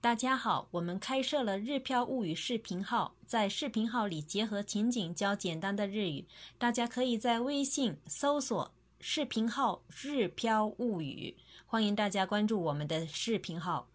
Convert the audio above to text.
大家好我们开设了日漂物语视频号在视频号里结合情景教简单的日语大家可以在微信搜索视频号日漂物语欢迎大家关注我们的视频号。